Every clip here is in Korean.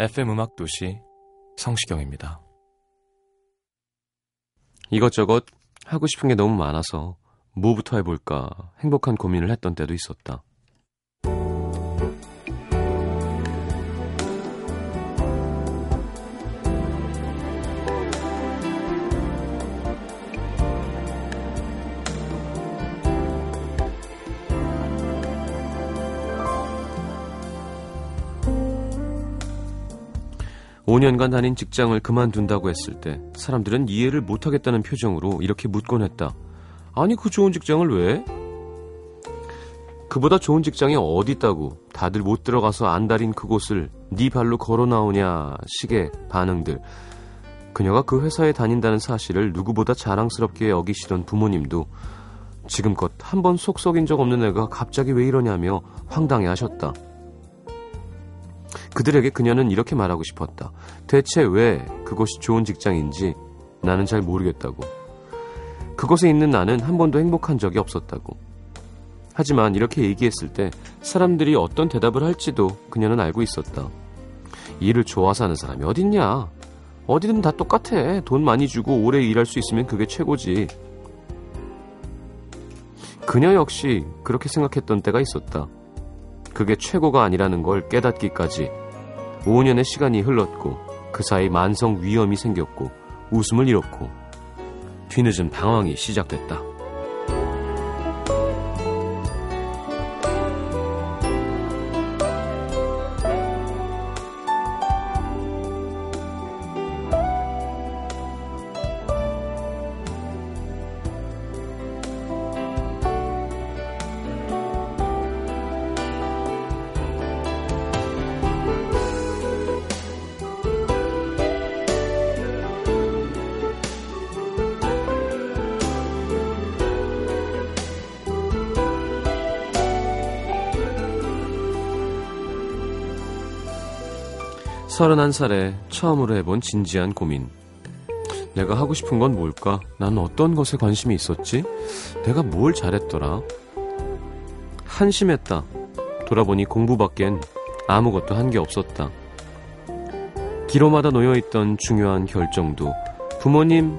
FM 음악 도시 성시경입니다. 이것저것 하고 싶은 게 너무 많아서 뭐부터 해볼까 행복한 고민을 했던 때도 있었다. 5년간 다닌 직장을 그만둔다고 했을 때 사람들은 이해를 못하겠다는 표정으로 이렇게 묻곤 했다. 아니 그 좋은 직장을 왜? 그보다 좋은 직장이 어디 있다고 다들 못 들어가서 안달인 그곳을 네 발로 걸어 나오냐 식의 반응들. 그녀가 그 회사에 다닌다는 사실을 누구보다 자랑스럽게 여기시던 부모님도 지금껏 한 번 속 썩인 적 없는 애가 갑자기 왜 이러냐며 황당해 하셨다. 그들에게 그녀는 이렇게 말하고 싶었다. 대체 왜 그것이 좋은 직장인지 나는 잘 모르겠다고. 그곳에 있는 나는 한 번도 행복한 적이 없었다고. 하지만 이렇게 얘기했을 때 사람들이 어떤 대답을 할지도 그녀는 알고 있었다. 일을 좋아서 하는 사람이 어딨냐? 어디든 다 똑같아. 돈 많이 주고 오래 일할 수 있으면 그게 최고지. 그녀 역시 그렇게 생각했던 때가 있었다. 그게 최고가 아니라는 걸 깨닫기까지 5년의 시간이 흘렀고 그 사이 만성 위염이 생겼고 웃음을 잃었고 뒤늦은 방황이 시작됐다. 서른한 살에 처음으로 해본 진지한 고민. 내가 하고 싶은 건 뭘까? 난 어떤 것에 관심이 있었지? 내가 뭘 잘했더라? 한심했다. 돌아보니 공부밖엔 아무것도 한 게 없었다. 기로마다 놓여있던 중요한 결정도 부모님,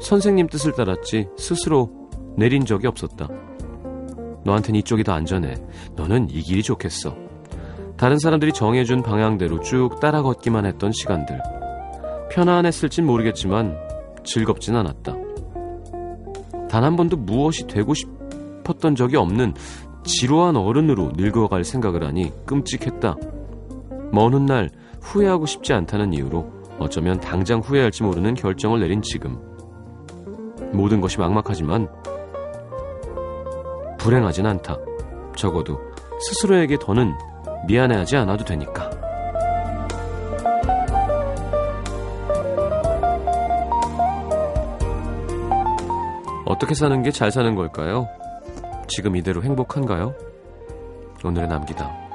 선생님 뜻을 따랐지 스스로 내린 적이 없었다. 너한텐 이쪽이 더 안전해. 너는 이 길이 좋겠어. 다른 사람들이 정해준 방향대로 쭉 따라 걷기만 했던 시간들. 편안했을진 모르겠지만 즐겁진 않았다. 단 한 번도 무엇이 되고 싶었던 적이 없는 지루한 어른으로 늙어갈 생각을 하니 끔찍했다. 먼 훗날 후회하고 싶지 않다는 이유로 어쩌면 당장 후회할지 모르는 결정을 내린 지금. 모든 것이 막막하지만 불행하진 않다. 적어도 스스로에게 더는 미안해하지 않아도 되니까. 어떻게 사는 게 잘 사는 걸까요? 지금 이대로 행복한가요? 오늘의 남기다.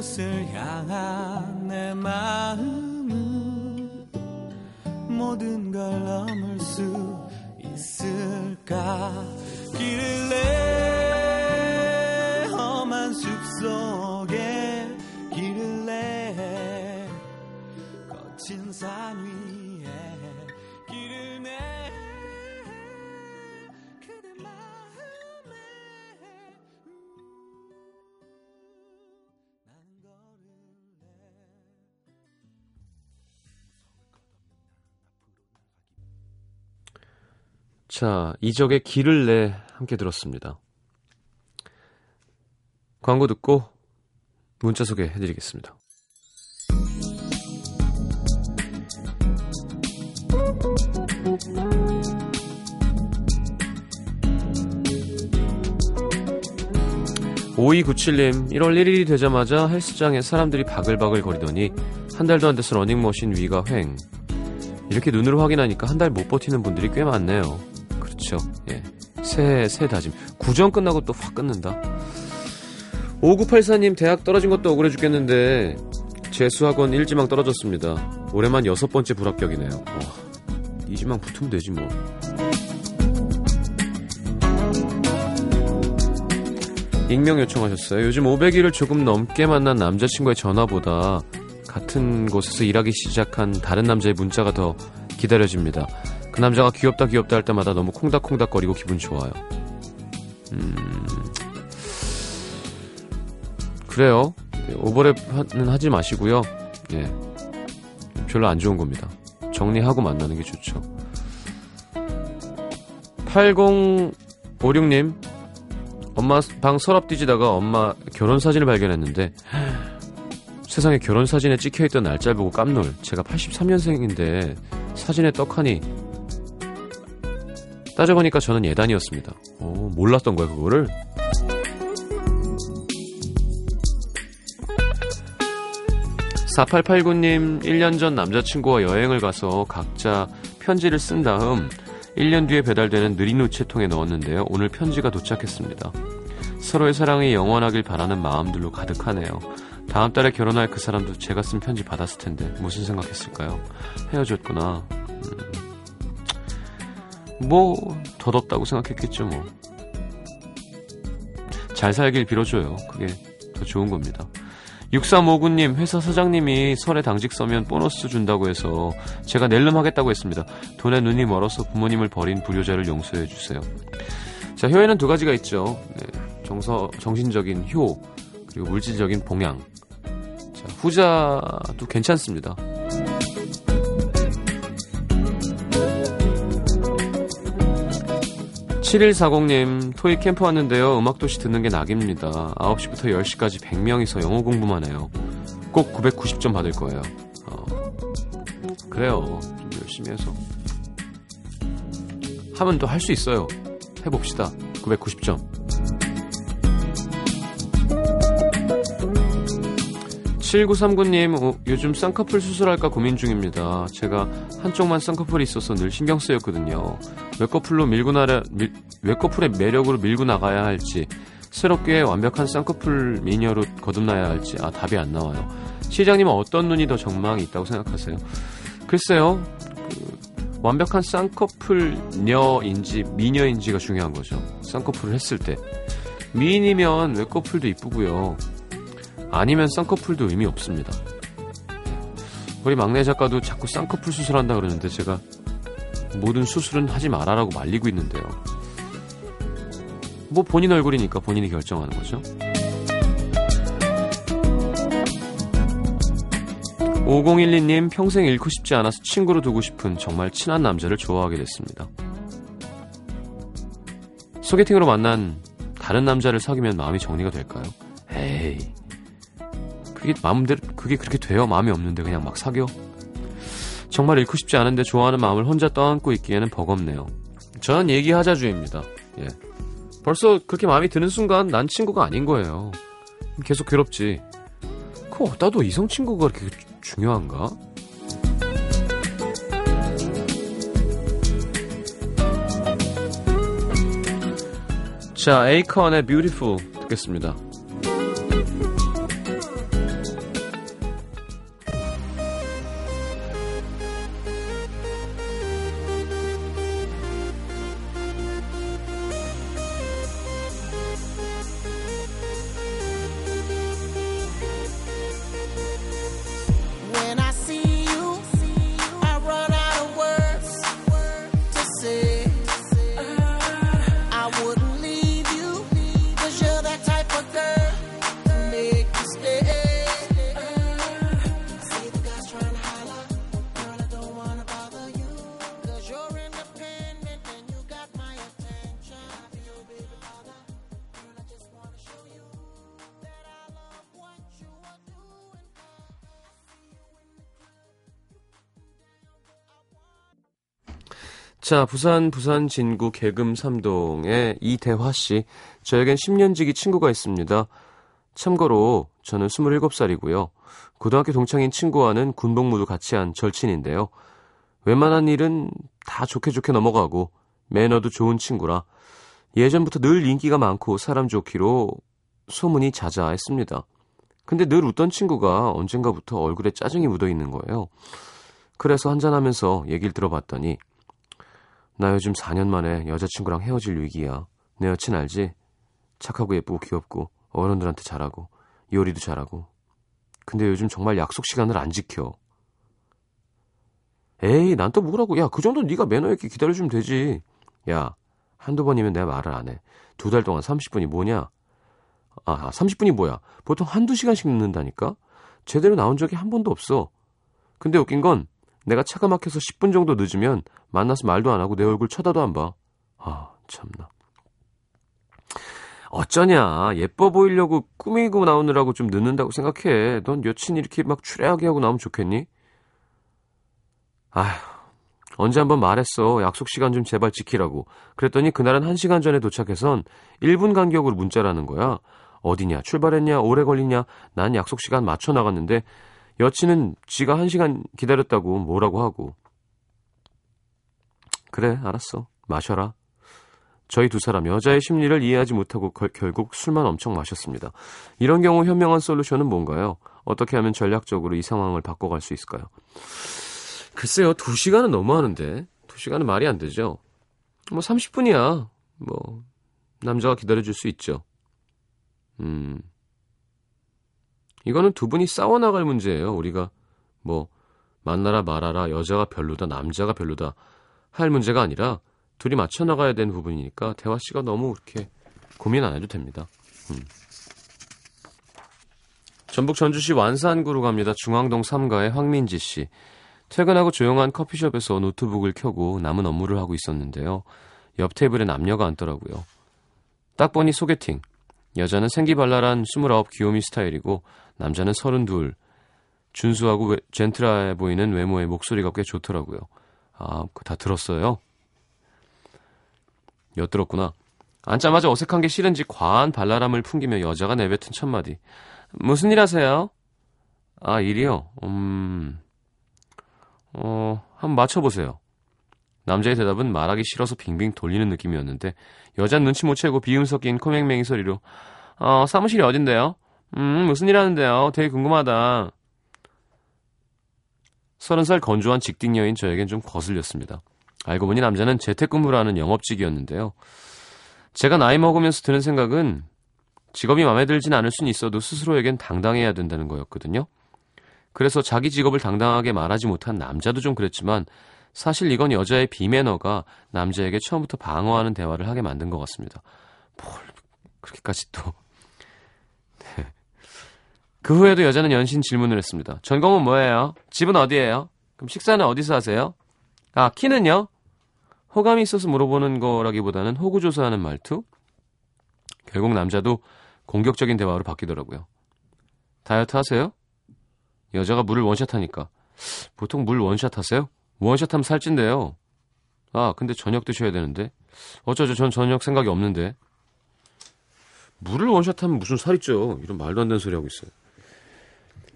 그곳을 향한 내 마음은 모든 걸 넘을 수 했을까? 길을 내 자, 이적의 길을 내 함께 들었습니다. 광고 듣고 문자 소개해 드리겠습니다. (5297님) 1월 1일이 되자마자 헬스장에 사람들이 바글바글 거리더니 한 달도 안 돼서 러닝머신 위가 횡 이렇게 눈으로 확인하니까 한 달 못 버티는 분들이 꽤 많네요. 그렇죠. 예. 새, 새 다짐. 구정 끝나고 또 확 끊는다. 5984님, 대학 떨어진 것도 억울해 죽겠는데, 재수학원 1지망 떨어졌습니다. 올해만 여섯 번째 불합격이네요. 와, 2지망 붙으면 되지 뭐. 익명 요청하셨어요. 요즘 500일을 조금 넘게 만난 남자친구의 전화보다 같은 곳에서 일하기 시작한 다른 남자의 문자가 더 기다려집니다. 그 남자가 귀엽다 귀엽다 할 때마다 너무 콩닥콩닥거리고 기분 좋아요. 음... 그래요. 네, 오버랩은 하지 마시고요. 예. 별로 안 좋은 겁니다. 정리하고 만나는 게 좋죠. 8056님, 엄마 방 서랍 뒤지다가 엄마 결혼 사진을 발견했는데, 세상에 결혼 사진에 찍혀있던 날짜 보고 깜놀. 제가 83년생인데, 사진에 떡하니, 따져보니까 저는 예단이었습니다. 어, 몰랐던 거야, 그거를? (4889님) 1년 전 남자친구와 여행을 가서 각자 편지를 쓴 다음 1년 뒤에 배달되는 느린 우체통에 넣었는데요 오늘 편지가 도착했습니다 서로의 사랑이 영원하길 바라는 마음들로 가득하네요 다음 달에 결혼할 그 사람도 제가 쓴 편지 받았을 텐데 무슨 생각했을까요 헤어졌구나 음. 뭐 더덥다고 생각했겠죠 뭐. 잘 살길 빌어줘요. 그게 더 좋은 겁니다. 6359님 회사 사장님이 설에 당직 서면 보너스 준다고 해서 제가 낼름 하겠다고 했습니다. 돈에 눈이 멀어서 부모님을 버린 불효자를 용서해 주세요. 자 효에는 두 가지가 있죠. 네, 정서 정신적인 효 그리고 물질적인 봉양. 자 후자도 괜찮습니다. 7140님, 토익 캠프 왔는데요. 음악도시 듣는 게 낙입니다. 9시부터 10시까지 100명이서 영어 공부만 해요. 꼭 990점 받을 거예요. 어, 그래요. 좀 열심히 해서. 하면 또 할 수 있어요. 해봅시다. 990점. 7939님, 어, 요즘 쌍꺼풀 수술할까 고민 중입니다. 제가 한쪽만 쌍꺼풀이 있어서 늘 신경 쓰였거든요. 외꺼풀로 밀고 나라, 밀, 외꺼풀의 매력으로 밀고 나가야 할지, 새롭게 완벽한 쌍꺼풀 미녀로 거듭나야 할지, 아, 답이 안 나와요. 시장님은 어떤 눈이 더 정망이 있다고 생각하세요? 글쎄요, 그, 완벽한 쌍꺼풀녀인지 미녀인지가 중요한 거죠. 쌍꺼풀을 했을 때. 미인이면 외꺼풀도 이쁘고요. 아니면 쌍꺼풀도 의미 없습니다. 우리 막내 작가도 자꾸 쌍꺼풀 수술한다 그러는데 제가 모든 수술은 하지 말아라고 말리고 있는데요. 뭐 본인 얼굴이니까 본인이 결정하는 거죠. 5012님 평생 잃고 싶지 않아서 친구로 두고 싶은 정말 친한 남자를 좋아하게 됐습니다. 소개팅으로 만난 다른 남자를 사귀면 마음이 정리가 될까요? 에이 그게 마음대로 그게 그렇게 돼요. 마음이 없는데 그냥 막 사겨. 정말 잃고 싶지 않은데 좋아하는 마음을 혼자 떠안고 있기에는 버겁네요. 저는 얘기하자주의입니다. 예. 벌써 그렇게 마음이 드는 순간 난 친구가 아닌 거예요. 계속 괴롭지. 그 어따도 이성 친구가 그렇게 중요한가? 자, 에이컨의 Beautiful 듣겠습니다. 자, 부산 부산 진구 개금 삼동의 이대화 씨. 저에겐 10년 지기 친구가 있습니다. 참고로 저는 27살이고요. 고등학교 동창인 친구와는 군복무도 같이 한 절친인데요. 웬만한 일은 다 좋게 좋게 넘어가고 매너도 좋은 친구라 예전부터 늘 인기가 많고 사람 좋기로 소문이 자자했습니다. 근데 늘 웃던 친구가 언젠가부터 얼굴에 짜증이 묻어 있는 거예요. 그래서 한잔하면서 얘기를 들어봤더니 나 요즘 4년 만에 여자친구랑 헤어질 위기야. 내 여친 알지? 착하고 예쁘고 귀엽고 어른들한테 잘하고 요리도 잘하고 근데 요즘 정말 약속 시간을 안 지켜. 에이 난 또 뭐라고 야 그 정도 네가 매너 있게 기다려주면 되지. 야 한두 번이면 내가 말을 안 해. 두 달 동안 30분이 뭐냐? 아 30분이 뭐야? 보통 한두 시간씩 늦는다니까? 제대로 나온 적이 한 번도 없어. 근데 웃긴 건 내가 차가 막혀서 10분 정도 늦으면 만나서 말도 안 하고 내 얼굴 쳐다도 안 봐. 아, 참나. 어쩌냐. 예뻐 보이려고 꾸미고 나오느라고 좀 늦는다고 생각해. 넌 여친 이렇게 막 추레하게 하고 나오면 좋겠니? 아휴, 언제 한번 말했어. 약속 시간 좀 제발 지키라고. 그랬더니 그날은 1시간 전에 도착해선 1분 간격으로 문자라는 거야. 어디냐, 출발했냐, 오래 걸리냐, 난 약속 시간 맞춰 나갔는데 여친은 지가 한 시간 기다렸다고 뭐라고 하고. 그래, 알았어. 마셔라. 저희 두 사람 여자의 심리를 이해하지 못하고 거, 결국 술만 엄청 마셨습니다. 이런 경우 현명한 솔루션은 뭔가요? 어떻게 하면 전략적으로 이 상황을 바꿔갈 수 있을까요? 글쎄요, 두 시간은 너무하는데. 두 시간은 말이 안 되죠. 뭐 30분이야. 뭐 남자가 기다려줄 수 있죠. 음. 이거는 두 분이 싸워나갈 문제예요. 우리가 뭐 만나라 말아라 여자가 별로다 남자가 별로다 할 문제가 아니라 둘이 맞춰 나가야 되는 부분이니까 대화 씨가 너무 그렇게 고민 안 해도 됩니다. 음. 전북 전주시 완산구로 갑니다. 중앙동 3가의 황민지 씨. 퇴근하고 조용한 커피숍에서 노트북을 켜고 남은 업무를 하고 있었는데요. 옆 테이블에 남녀가 앉더라고요. 딱 보니 소개팅. 여자는 생기발랄한 29 귀요미 스타일이고 남자는 32. 준수하고 웨, 젠틀해 보이는 외모에 목소리가 꽤 좋더라고요. 아, 다 들었어요? 엿들었구나. 앉자마자 어색한 게 싫은지 과한 발랄함을 풍기며 여자가 내뱉은 첫마디. 무슨 일 하세요? 아, 일이요? 음, 어, 한번 맞춰보세요. 남자의 대답은 말하기 싫어서 빙빙 돌리는 느낌이었는데 여자는 눈치 못 채고 비음 섞인 코맹맹이 소리로 어, 사무실이 어딘데요? 음, 무슨 일 하는데요? 되게 궁금하다. 서른 살 건조한 직딩녀인 저에겐 좀 거슬렸습니다. 알고 보니 남자는 재택근무를 하는 영업직이었는데요. 제가 나이 먹으면서 드는 생각은 직업이 마음에 들진 않을 수는 있어도 스스로에겐 당당해야 된다는 거였거든요. 그래서 자기 직업을 당당하게 말하지 못한 남자도 좀 그랬지만 사실 이건 여자의 비매너가 남자에게 처음부터 방어하는 대화를 하게 만든 것 같습니다. 뭘 그렇게까지 또. 네. 그 후에도 여자는 연신 질문을 했습니다. 전공은 뭐예요? 집은 어디예요? 그럼 식사는 어디서 하세요? 아, 키는요? 호감이 있어서 물어보는 거라기보다는 호구조사하는 말투? 결국 남자도 공격적인 대화로 바뀌더라고요. 다이어트 하세요? 여자가 물을 원샷 하니까. 보통 물 원샷 하세요? 원샷 하면 살찐대요. 아, 근데 저녁 드셔야 되는데. 어쩌죠? 전 저녁 생각이 없는데. 물을 원샷 하면 무슨 살이 쪄. 이런 말도 안 되는 소리 하고 있어요.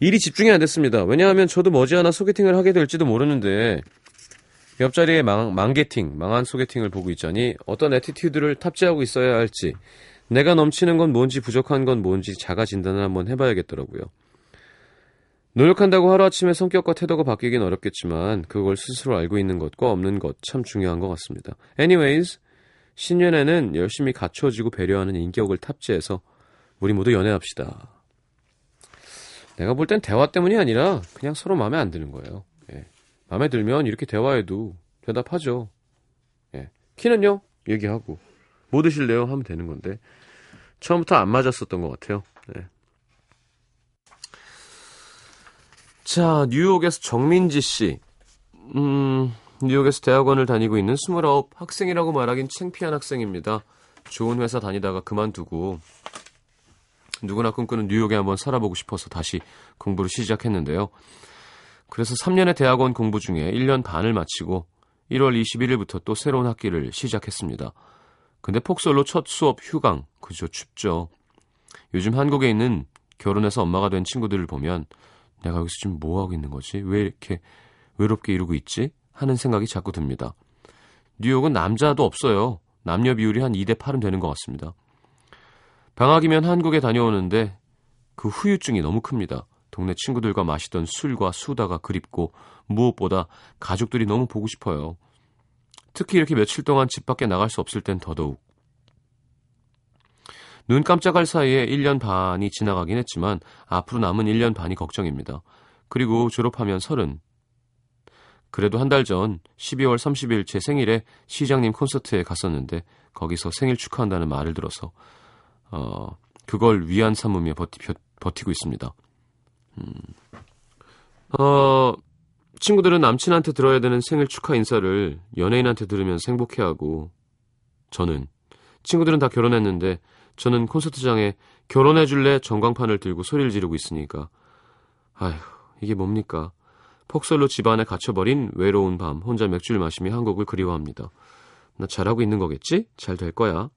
일이 집중이 안 됐습니다. 왜냐하면 저도 머지않아 소개팅을 하게 될지도 모르는데 옆자리에 망, 망게팅, 망한 소개팅을 보고 있자니 어떤 애티튜드를 탑재하고 있어야 할지 내가 넘치는 건 뭔지 부족한 건 뭔지 자가 진단을 한번 해봐야겠더라고요. 노력한다고 하루아침에 성격과 태도가 바뀌긴 어렵겠지만 그걸 스스로 알고 있는 것과 없는 것 참 중요한 것 같습니다. Anyways, 신년에는 열심히 갖춰지고 배려하는 인격을 탑재해서 우리 모두 연애합시다. 내가 볼 땐 대화 때문이 아니라 그냥 서로 마음에 안 드는 거예요. 예. 마음에 들면 이렇게 대화해도 대답하죠. 예. 키는요? 얘기하고. 뭐 드실래요? 하면 되는 건데. 처음부터 안 맞았었던 것 같아요. 네. 자, 뉴욕에서 정민지 씨. 음, 뉴욕에서 대학원을 다니고 있는 29 학생이라고 말하긴 창피한 학생입니다. 좋은 회사 다니다가 그만두고 누구나 꿈꾸는 뉴욕에 한번 살아보고 싶어서 다시 공부를 시작했는데요. 그래서 3년의 대학원 공부 중에 1년 반을 마치고 1월 21일부터 또 새로운 학기를 시작했습니다. 근데 폭설로 첫 수업 휴강. 그죠, 춥죠. 요즘 한국에 있는 결혼해서 엄마가 된 친구들을 보면 내가 여기서 지금 뭐 하고 있는 거지? 왜 이렇게 외롭게 이러고 있지? 하는 생각이 자꾸 듭니다. 뉴욕은 남자도 없어요. 남녀 비율이 한 2대 8은 되는 것 같습니다. 방학이면 한국에 다녀오는데 그 후유증이 너무 큽니다. 동네 친구들과 마시던 술과 수다가 그립고 무엇보다 가족들이 너무 보고 싶어요. 특히 이렇게 며칠 동안 집 밖에 나갈 수 없을 땐 더더욱. 눈 깜짝할 사이에 1년 반이 지나가긴 했지만 앞으로 남은 1년 반이 걱정입니다. 그리고 졸업하면 서른. 그래도 한 달 전 12월 30일 제 생일에 시장님 콘서트에 갔었는데 거기서 생일 축하한다는 말을 들어서 어 그걸 위안 삼으며 버티, 버티고 있습니다. 음. 어 친구들은 남친한테 들어야 되는 생일 축하 인사를 연예인한테 들으면서 행복해하고 저는 친구들은 다 결혼했는데 저는 콘서트장에 결혼해줄래 전광판을 들고 소리를 지르고 있으니까 아휴 이게 뭡니까 폭설로 집안에 갇혀버린 외로운 밤 혼자 맥주를 마시며 한국을 그리워합니다. 나 잘하고 있는 거겠지? 잘 될 거야.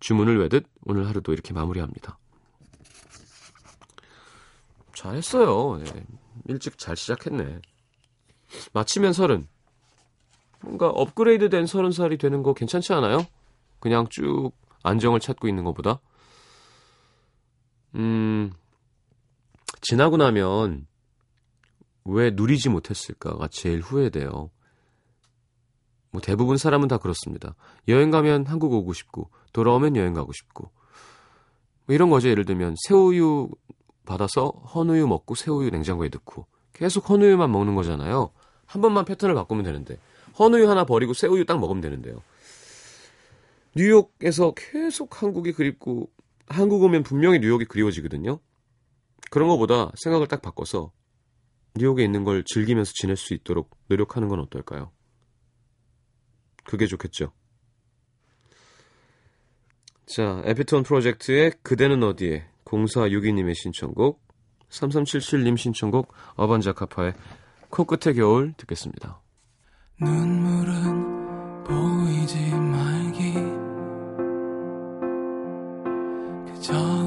주문을 외듯 오늘 하루도 이렇게 마무리합니다. 잘했어요. 예. 일찍 잘 시작했네. 마치면 서른. 뭔가 업그레이드 된 서른 살이 되는 거 괜찮지 않아요? 그냥 쭉 안정을 찾고 있는 것보다. 음, 지나고 나면 왜 누리지 못했을까가 제일 후회돼요. 뭐 대부분 사람은 다 그렇습니다. 여행 가면 한국 오고 싶고 돌아오면 여행 가고 싶고 뭐 이런 거죠. 예를 들면 새우유 받아서 헌우유 먹고 새우유 냉장고에 넣고 계속 헌우유만 먹는 거잖아요. 한 번만 패턴을 바꾸면 되는데 헌우유 하나 버리고 새우유 딱 먹으면 되는데요. 뉴욕에서 계속 한국이 그립고 한국 오면 분명히 뉴욕이 그리워지거든요. 그런 것보다 생각을 딱 바꿔서 뉴욕에 있는 걸 즐기면서 지낼 수 있도록 노력하는 건 어떨까요? 그게 좋겠죠. 자, 에피톤 프로젝트의 그대는 어디에 0462님의 신청곡 3377님 신청곡 어반자카파의 코끝의 겨울 듣겠습니다. 눈물은 보이지 말기 그저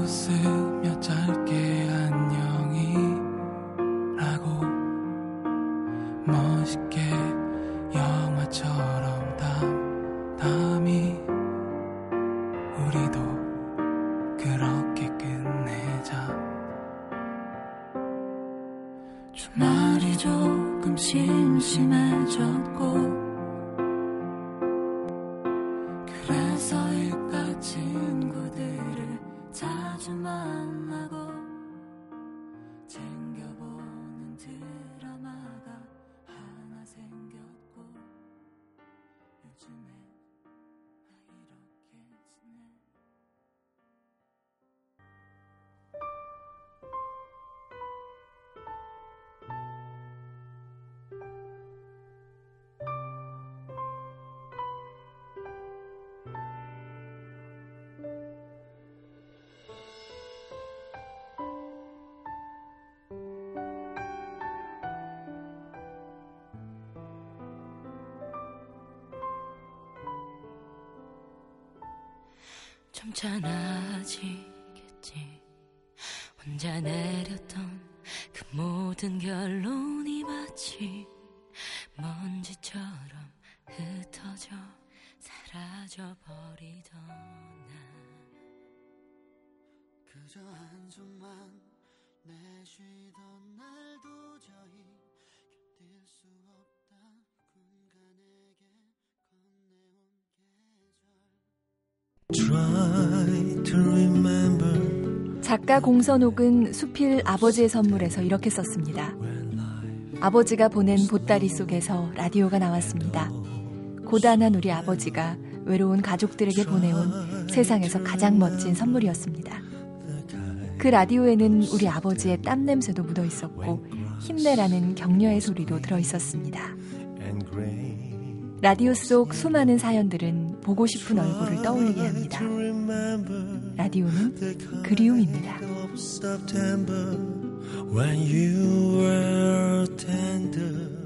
좀 괜찮아지겠지. 혼자 내렸던 그 모든 결론이 마치 작가 공선옥은 수필 아버지의 선물에서 이렇게 썼습니다. 아버지가 보낸 보따리 속에서 라디오가 나왔습니다. 고단한 우리 아버지가 외로운 가족들에게 보내온 세상에서 가장 멋진 선물이었습니다. 그 라디오에는 우리 아버지의 땀 냄새도 묻어 있었고 힘내라는 격려의 소리도 들어 있었습니다. 라디오 속 수많은 사연들은 보고 싶은 얼굴을 떠올리게 합니다. 라디오는 그리움입니다. When you were tender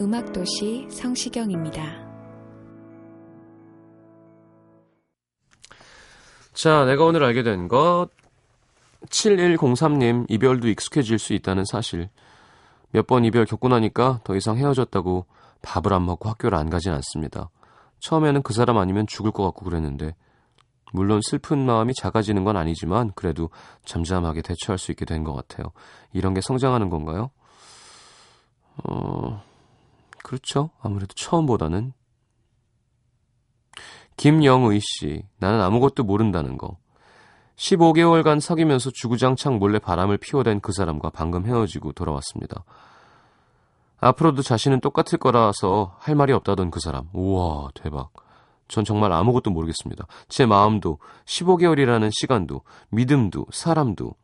음악도시 성시경입니다. 자, 내가 오늘 알게 된 것. 7103님, 이별도 익숙해질 수 있다는 사실. 몇 번 이별 겪고 나니까 더 이상 헤어졌다고 밥을 안 먹고 학교를 안 가진 않습니다. 처음에는 그 사람 아니면 죽을 것 같고 그랬는데, 물론 슬픈 마음이 작아지는 건 아니지만, 그래도 잠잠하게 대처할 수 있게 된 것 같아요. 이런 게 성장하는 건가요? 어, 그렇죠. 아무래도 처음보다는. 김영의 씨, 나는 아무것도 모른다는 거. 15개월간 사귀면서 주구장창 몰래 바람을 피워댄 그 사람과 방금 헤어지고 돌아왔습니다. 앞으로도 자신은 똑같을 거라서 할 말이 없다던 그 사람. 우와, 대박. 전 정말 아무것도 모르겠습니다. 제 마음도, 15개월이라는 시간도, 믿음도, 사람도.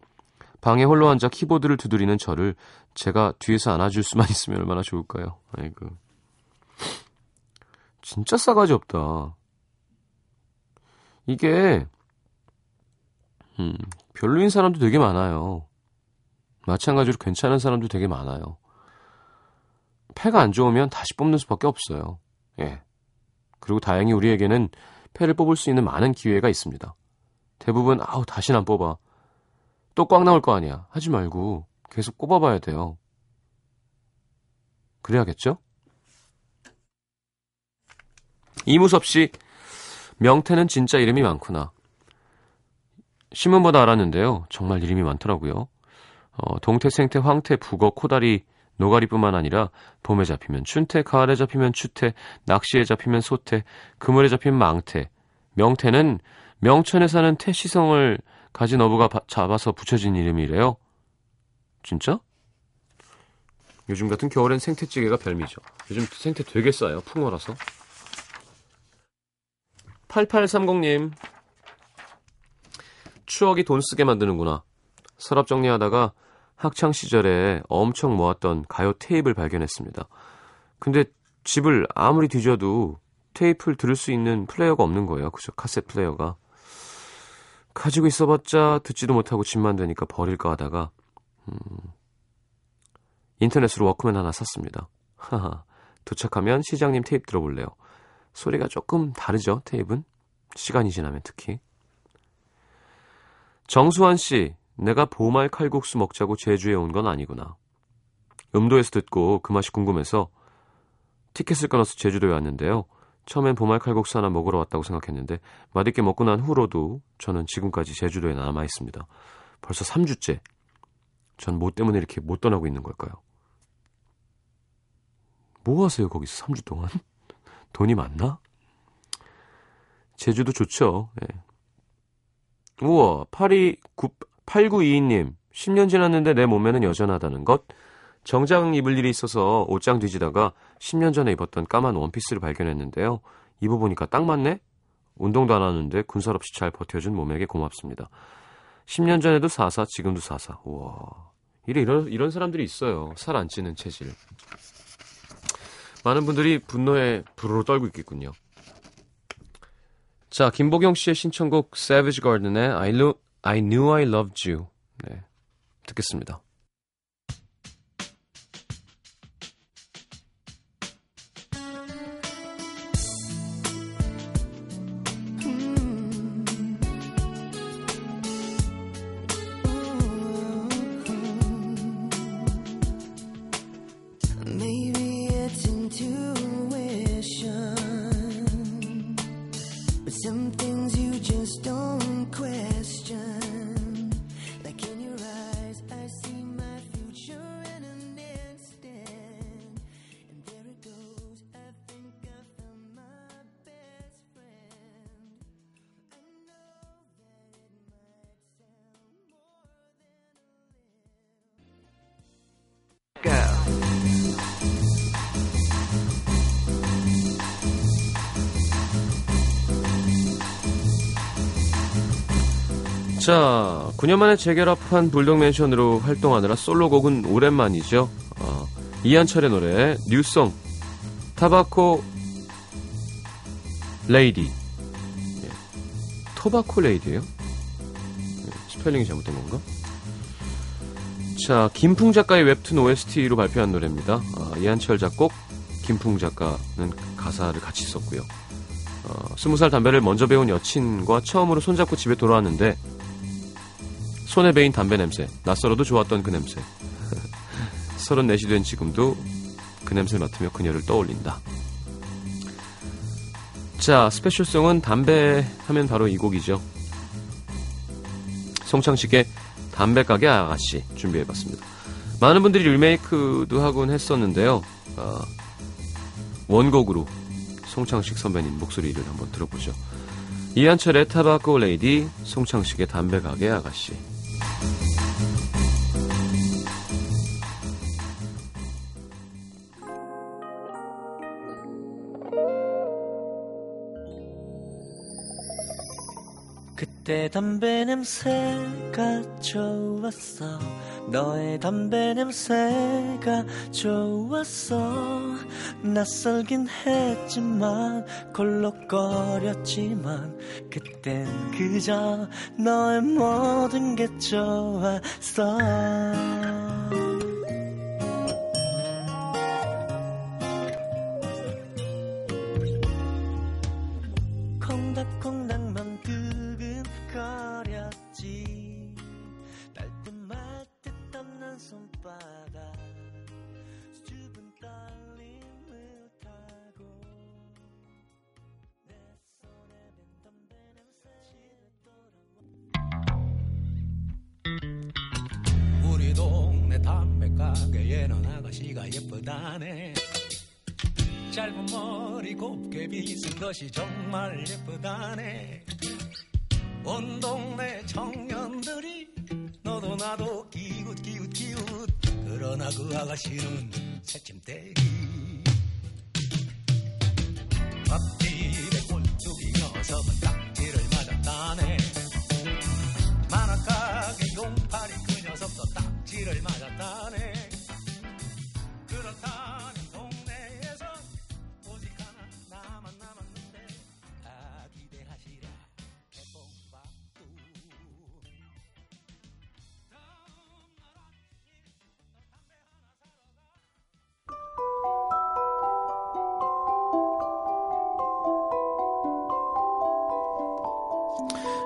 방에 홀로 앉아 키보드를 두드리는 저를 제가 뒤에서 안아줄 수만 있으면 얼마나 좋을까요? 아이고. 진짜 싸가지 없다. 이게, 음, 별로인 사람도 되게 많아요. 마찬가지로 괜찮은 사람도 되게 많아요. 패가 안 좋으면 다시 뽑는 수밖에 없어요. 예. 그리고 다행히 우리에게는 패를 뽑을 수 있는 많은 기회가 있습니다. 대부분, 아우, 다시는 안 뽑아. 또 꽉 나올 거 아니야. 하지 말고 계속 꼽아봐야 돼요. 그래야겠죠? 이무섭 씨, 명태는 진짜 이름이 많구나. 신문보다 알았는데요. 정말 이름이 많더라고요. 어, 동태, 생태, 황태, 북어, 코다리, 노가리뿐만 아니라 봄에 잡히면 춘태, 가을에 잡히면 추태, 낚시에 잡히면 소태, 그물에 잡히면 망태. 명태는 명천에 사는 태시성을 가진 어부가 바, 잡아서 붙여진 이름이래요. 진짜? 요즘 같은 겨울엔 생태찌개가 별미죠. 요즘 생태 되게 싸요. 풍어라서. 8830님. 추억이 돈 쓰게 만드는구나. 서랍 정리하다가 학창 시절에 엄청 모았던 가요 테이프를 발견했습니다. 근데 집을 아무리 뒤져도 테이프를 들을 수 있는 플레이어가 없는 거예요. 그죠? 카세트 플레이어가. 가지고 있어봤자 듣지도 못하고 짐만 되니까 버릴까 하다가 음, 인터넷으로 워크맨 하나 샀습니다. 하하. 도착하면 시장님 테이프 들어볼래요. 소리가 조금 다르죠, 테이프는? 시간이 지나면 특히. 정수환 씨, 내가 보말 칼국수 먹자고 제주에 온 건 아니구나. 음도에서 듣고 그 맛이 궁금해서 티켓을 끊어서 제주도에 왔는데요. 처음엔 보말 칼국수 하나 먹으러 왔다고 생각했는데 맛있게 먹고 난 후로도 저는 지금까지 제주도에 남아 있습니다. 벌써 3주째. 전 뭐 때문에 이렇게 못 떠나고 있는 걸까요? 뭐 하세요, 거기서 3주 동안? 돈이 많나? 제주도 좋죠. 예. 우와, 82, 8922님. 10년 지났는데 내 몸매는 여전하다는 것. 정장 입을 일이 있어서 옷장 뒤지다가 10년 전에 입었던 까만 원피스를 발견했는데요. 입어보니까 딱 맞네? 운동도 안 하는데 군살 없이 잘 버텨준 몸에게 고맙습니다. 10년 전에도 44, 지금도 44. 우와. 이래, 이런, 이런 사람들이 있어요. 살 안 찌는 체질. 많은 분들이 분노에 부르르 떨고 있겠군요. 자, 김보경 씨의 신청곡 Savage Garden의 I, Lo, I Knew I Loved You. 네, 듣겠습니다. 자, 9년 만에 재결합한 불독맨션으로 활동하느라 솔로곡은 오랜만이죠. 어, 이한철의 노래 new song Tobacco Lady 예. Tobacco Lady예요? 예, 스펠링이 잘못된 건가? 자, 김풍 작가의 웹툰 OST로 발표한 노래입니다. 어, 이한철 작곡, 김풍 작가는 가사를 같이 썼고요. 어, 스무 살 담배를 먼저 배운 여친과 처음으로 손잡고 집에 돌아왔는데 손에 베인 담배 냄새, 낯설어도 좋았던 그 냄새. 34시 된 지금도 그 냄새를 맡으며 그녀를 떠올린다. 자, 스페셜송은 담배 하면 바로 이 곡이죠. 송창식의 담배가게 아가씨 준비해봤습니다. 많은 분들이 리메이크도 하곤 했었는데요. 어, 원곡으로 송창식 선배님 목소리를 한번 들어보죠. 이한철의 타바코 레이디, 송창식의 담배가게 아가씨. 그때 담배 냄새가 좋았어. 너의 담배 냄새가 좋았어. 낯설긴 했지만 걸럭거렸지만 그땐 그저 너의 모든 게 좋았어. 콩닥콩 짧은 머리 곱게 빗은 것이 정말 예쁘다네. 온 동네 청년들이 너도 나도 기웃 기웃 기웃. 그러나 그 아가씨는 새침대기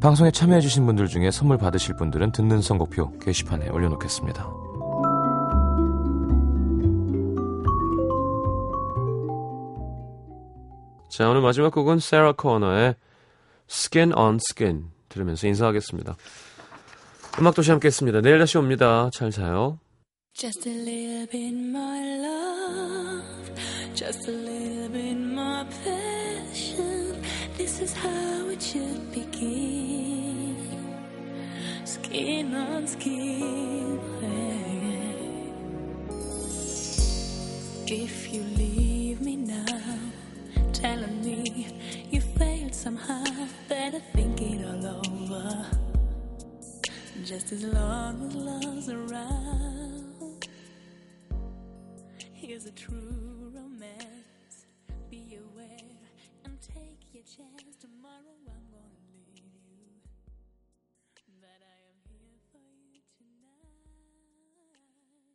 방송에 참여해주신 분들 중에 선물 받으실 분들은 듣는 선곡표 게시판에 올려놓겠습니다. 자, 오늘 마지막 곡은 세라 코너의 Skin on Skin 들으면서 인사하겠습니다. 음악도시 함께 했습니다. 내일 다시 옵니다. 잘 자요. Just a little bit more love, just a little bit more passion. This is how it should begin. Skin on skin. If you leave me now, telling me you failed somehow, better think it all over. Just as long as love's around. Here's the truth.